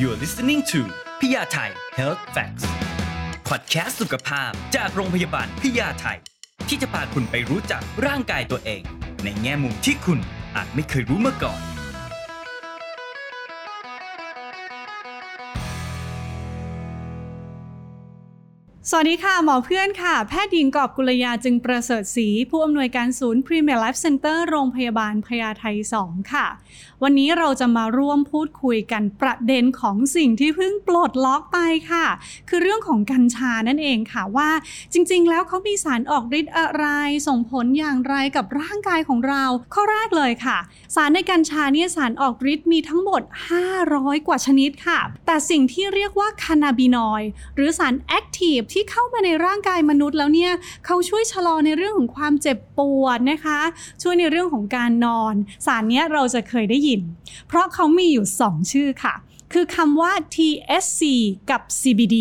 You're listening to พยาไทย Health Facts Podcast สุขภาพจากโรงพยาบาลพยาไทย ที่จะพาคุณไปรู้จักร่างกายตัวเอง ในแง่มุมที่คุณอาจไม่เคยรู้มาก่อน สวัสดีค่ะ หมอเพื่อนค่ะ แพทย์หญิงกอบกุลยาจึงประเสริฐศรีผู้อำนวยการศูนย์ Premier Life Center โรงพยาบาลพญาไท2ค่ะ วันนี้เราจะมาร่วมพูดคุยกันประเด็นของสิ่งที่เพิ่งปลดล็อกไปค่ะ คือเรื่องของกัญชานั่นเองค่ะว่าจริง ๆ แล้วเขามีสารออกฤทธิ์อะไร ส่งผลอย่างไรกับร่างกายของเรา ข้อแรกเลยค่ะ สารในกัญชาเนี่ยสารออกฤทธิ์มีทั้งหมด 500 กว่าชนิดค่ะ แต่สิ่งที่เรียกว่า cannabinoid หรือสาร active ที่เข้ามาในร่างกายมนุษย์แล้วเนี่ยเขาช่วยชะลอในเรื่องของความเจ็บปวดนะคะ ช่วยในเรื่องของการนอน สารนี้เราจะเคยได้ยิน เพราะเขามีอยู่ 2 ชื่อค่ะ คือคำว่า TSC กับ CBD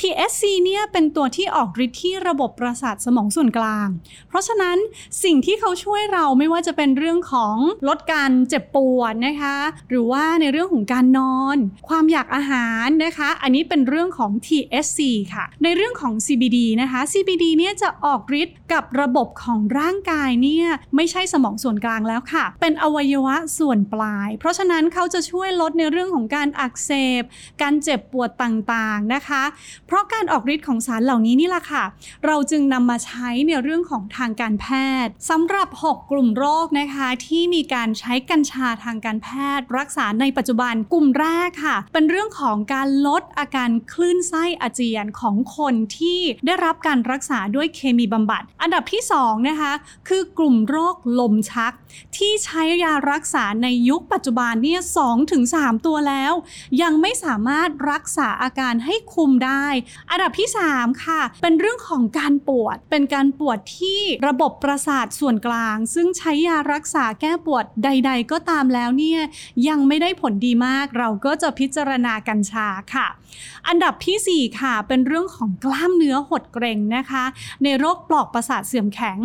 TSC เนี่ยเป็นตัวที่ออกฤทธิ์ที่ระบบประสาทสมองส่วนกลาง เพราะฉะนั้นสิ่งที่เขาช่วยเราไม่ว่าจะเป็นเรื่องของลดการเจ็บปวดนะคะ หรือว่าในเรื่องของการนอน ความอยากอาหารนะคะ อันนี้เป็นเรื่องของ TSC ค่ะ ในเรื่องของ CBD นะคะ CBD เนี่ยจะออกฤทธิ์กับระบบของร่างกายเนี่ยไม่ใช่สมองส่วนกลางแล้วค่ะ เป็นอวัยวะส่วนปลาย เพราะฉะนั้นเขาจะช่วยลดในเรื่องของการอักเสบ การเจ็บปวดต่างๆนะคะ เพราะการออกฤทธิ์ของสารเหล่านี้นี่แหละค่ะ เราจึงนำมาใช้ในเรื่องของทางการแพทย์สำหรับ 6 กลุ่มโรคนะคะที่มีการใช้กัญชาทางการแพทย์ รักษาในปัจจุบันกลุ่มแรกค่ะ เป็นเรื่องของการลดอาการคลื่นไส้อาเจียนของคนที่ได้รับการรักษาด้วยเคมีบำบัด อันดับที่2นะคะคือกลุ่มโรคลมชัก ที่ใช้ยารักษาในยุคปัจจุบันเนี่ยสองถึงสามตัวแล้ว ยังไม่สามารถรักษาอาการให้คุมได้ อันดับที่ 3 ค่ะ เป็นเรื่องของการปวด เป็นการปวดที่ระบบประสาทส่วนกลาง ซึ่งใช้ยารักษาแก้ปวดใด ๆ ก็ตามแล้วเนี่ยยังไม่ได้ผลดีมาก เราก็จะพิจารณากัญชาค่ะ อันดับทีสี่4 ค่ะ เป็นเรื่องของกล้ามเนื้อหดเกร็งนะคะ ในโรคปลอกประสาทเสื่อมแข็ง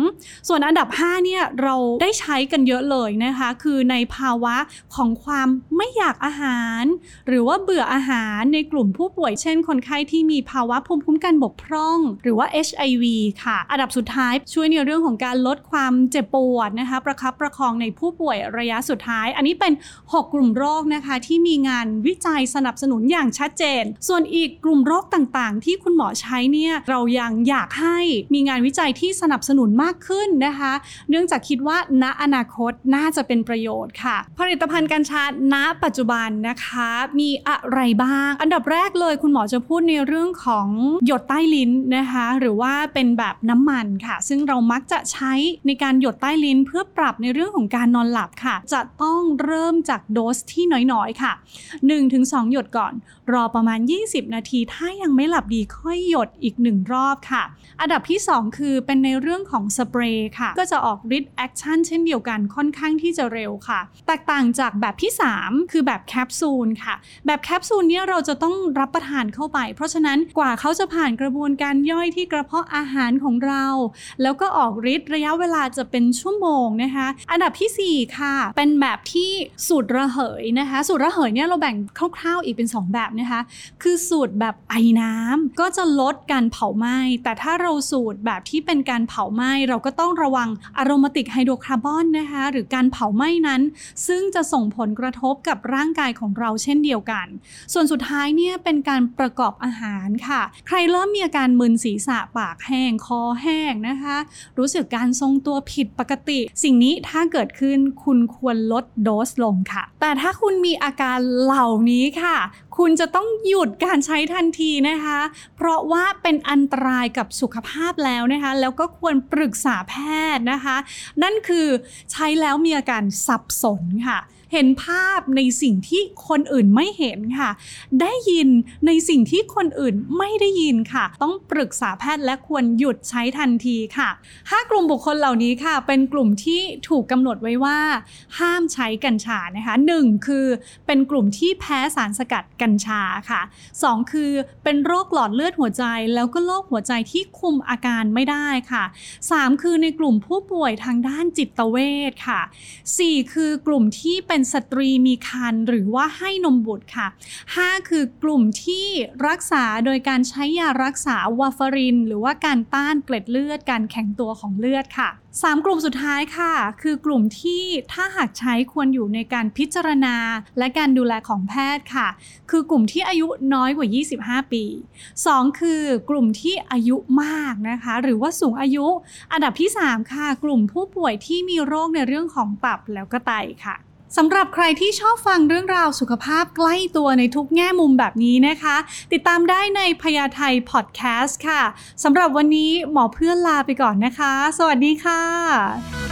ส่วนอันดับ5เนี่ยเราได้ใช้กันกันเยอะเลยนะคะ คือในภาวะของความไม่อยากอาหาร หรือว่าเบื่ออาหารในกลุ่มผู้ป่วย เช่น คนไข้ที่มีภาวะภูมิคุ้มกันบกพร่อง หรือว่า HIV ค่ะ อันดับสุดท้ายช่วยในเรื่องของการลดความเจ็บปวดนะคะ ประคับประคองในผู้ป่วยระยะสุดท้าย อันนี้เป็น 6 กลุ่มโรคนะคะที่มีงานวิจัยสนับสนุนอย่างชัดเจน ส่วนอีกกลุ่มโรคต่างๆ ที่คุณหมอใช้เนี่ยเรายังอยากให้มีงานวิจัยที่สนับสนุนมากขึ้นนะคะ เนื่องจากคิดว่าณอนาคตน่าจะเป็นประโยชน์ค่ะ ผลิตภัณฑ์กัญชาณปัจจุบันนะคะ มีอะไรบ้าง อันดับแรกเลยคุณหมอจะพูดในเรื่องของหยดใต้ลิ้นนะคะ หรือว่าเป็นแบบน้ำมันค่ะ ซึ่งเรามักจะใช้ในการหยดใต้ลิ้นเพื่อปรับในเรื่องของการนอนหลับค่ะ จะต้องเริ่มจากโดสที่น้อยๆค่ะ 1-2 หยดก่อน รอประมาณ 20 นาที ถ้ายังไม่หลับดีค่อยหยดอีกหนึ่งรอบค่ะ อันดับที่ 2 คือเป็นในเรื่องของสเปรย์ค่ะ ก็จะออกฤทธิ์ action เช่นเดียวกันค่อนข้างที่จะเร็วค่ะ แตกต่างจากแบบที่ 3 คือแบบแคปซูลค่ะ แบบแคปซูลเนี่ยเราจะต้องรับประทานเข้าไป เพราะฉะนั้นกว่าเขาจะผ่านกระบวนการย่อยที่กระเพาะอาหารของเรา แล้วก็ออกฤทธิ์ระยะเวลาจะเป็นชั่วโมงนะคะ อันดับทีสี่4 ค่ะ เป็นแบบที่สูตรระเหยนะคะ สูตรระเหยเนี่ยเราแบ่งคร่าวๆอีกเป็น 2 แบบนะคะ คือสูตรแบบไอน้ำก็จะลดการเผาไหม้แต่ถ้าเราสูตรแบบที่เป็นการเผาไหม้เราก็ต้องระวังอะโรมาติกไฮโดรคาร์บอนนะคะหรือการเผาไหม้นั้น ซึ่งจะส่งผลกระทบกับร่างกายของเราเช่นเดียวกัน ส่วนสุดท้ายเนี่ยเป็นการประกอบอาหารค่ะ ใครเริ่มมีอาการมึนศีรษะปากแห้งคอแห้งนะคะ รู้สึกการทรงตัวผิดปกติ สิ่งนี้ถ้าเกิดขึ้นคุณควรลดโดสลงค่ะ แต่ถ้าคุณมีอาการเหล่านี้ค่ะ คุณจะต้องหยุดการใช้ทันทีนะคะ เพราะว่าเป็นอันตรายกับสุขภาพแล้วนะคะ แล้วก็ควรปรึกษาแพทย์นะคะ นั่นคือใช้แล้วมีอาการสับสนค่ะ เห็นภาพในสิ่งที่คนอื่นไม่เห็นค่ะ ได้ยินในสิ่งที่คนอื่นไม่ได้ยินค่ะ ต้องปรึกษาแพทย์และควรหยุดใช้ทันทีค่ะห้ากลุ่มบุคคลเหล่านี้ค่ะ เป็นกลุ่มที่ถูกกำหนดไว้ว่า ห้ามใช้กัญชานะคะหนึ่งคือเป็นกลุ่มที่แพ้สารสกัดกัญชาค่ะสองคือเป็นโรคหลอดเลือดหัวใจ แล้วก็โรคหัวใจที่คุมอาการไม่ได้ค่ะสามคือในกลุ่มผู้ป่วยทางด้านจิตเวชค่ะสี่คือกลุ่มที่เป็นเป็นสตรีมีครรภ์หรือว่าให้นมบุตรค่ะ 5 คือกลุ่มที่รักษาโดยการใช้ยารักษาวาฟาริน หรือว่าการต้านเกล็ดเลือด การแข็งตัวของเลือดค่ะ 3 กลุ่มสุดท้ายค่ะ คือกลุ่มที่ถ้าหากใช้ควรอยู่ในการพิจารณา และการดูแลของแพทย์ค่ะ คือกลุ่มที่อายุน้อยกว่า 25 ปี 2 คือกลุ่มที่อายุมากนะคะ หรือว่าสูงอายุ อันดับที่ 3 ค่ะ กลุ่มผู้ป่วยที่มีโรคในเรื่องของตับแล้วก็ไตค่ะ สำหรับใครที่ชอบฟังเรื่องราวสุขภาพใกล้ตัวในทุกแง่มุมแบบนี้นะคะ ติดตามได้ในพยาไทยพอดแคสต์ค่ะสำหรับวันนี้หมอเพื่อนลาไปก่อนนะคะ สวัสดีค่ะ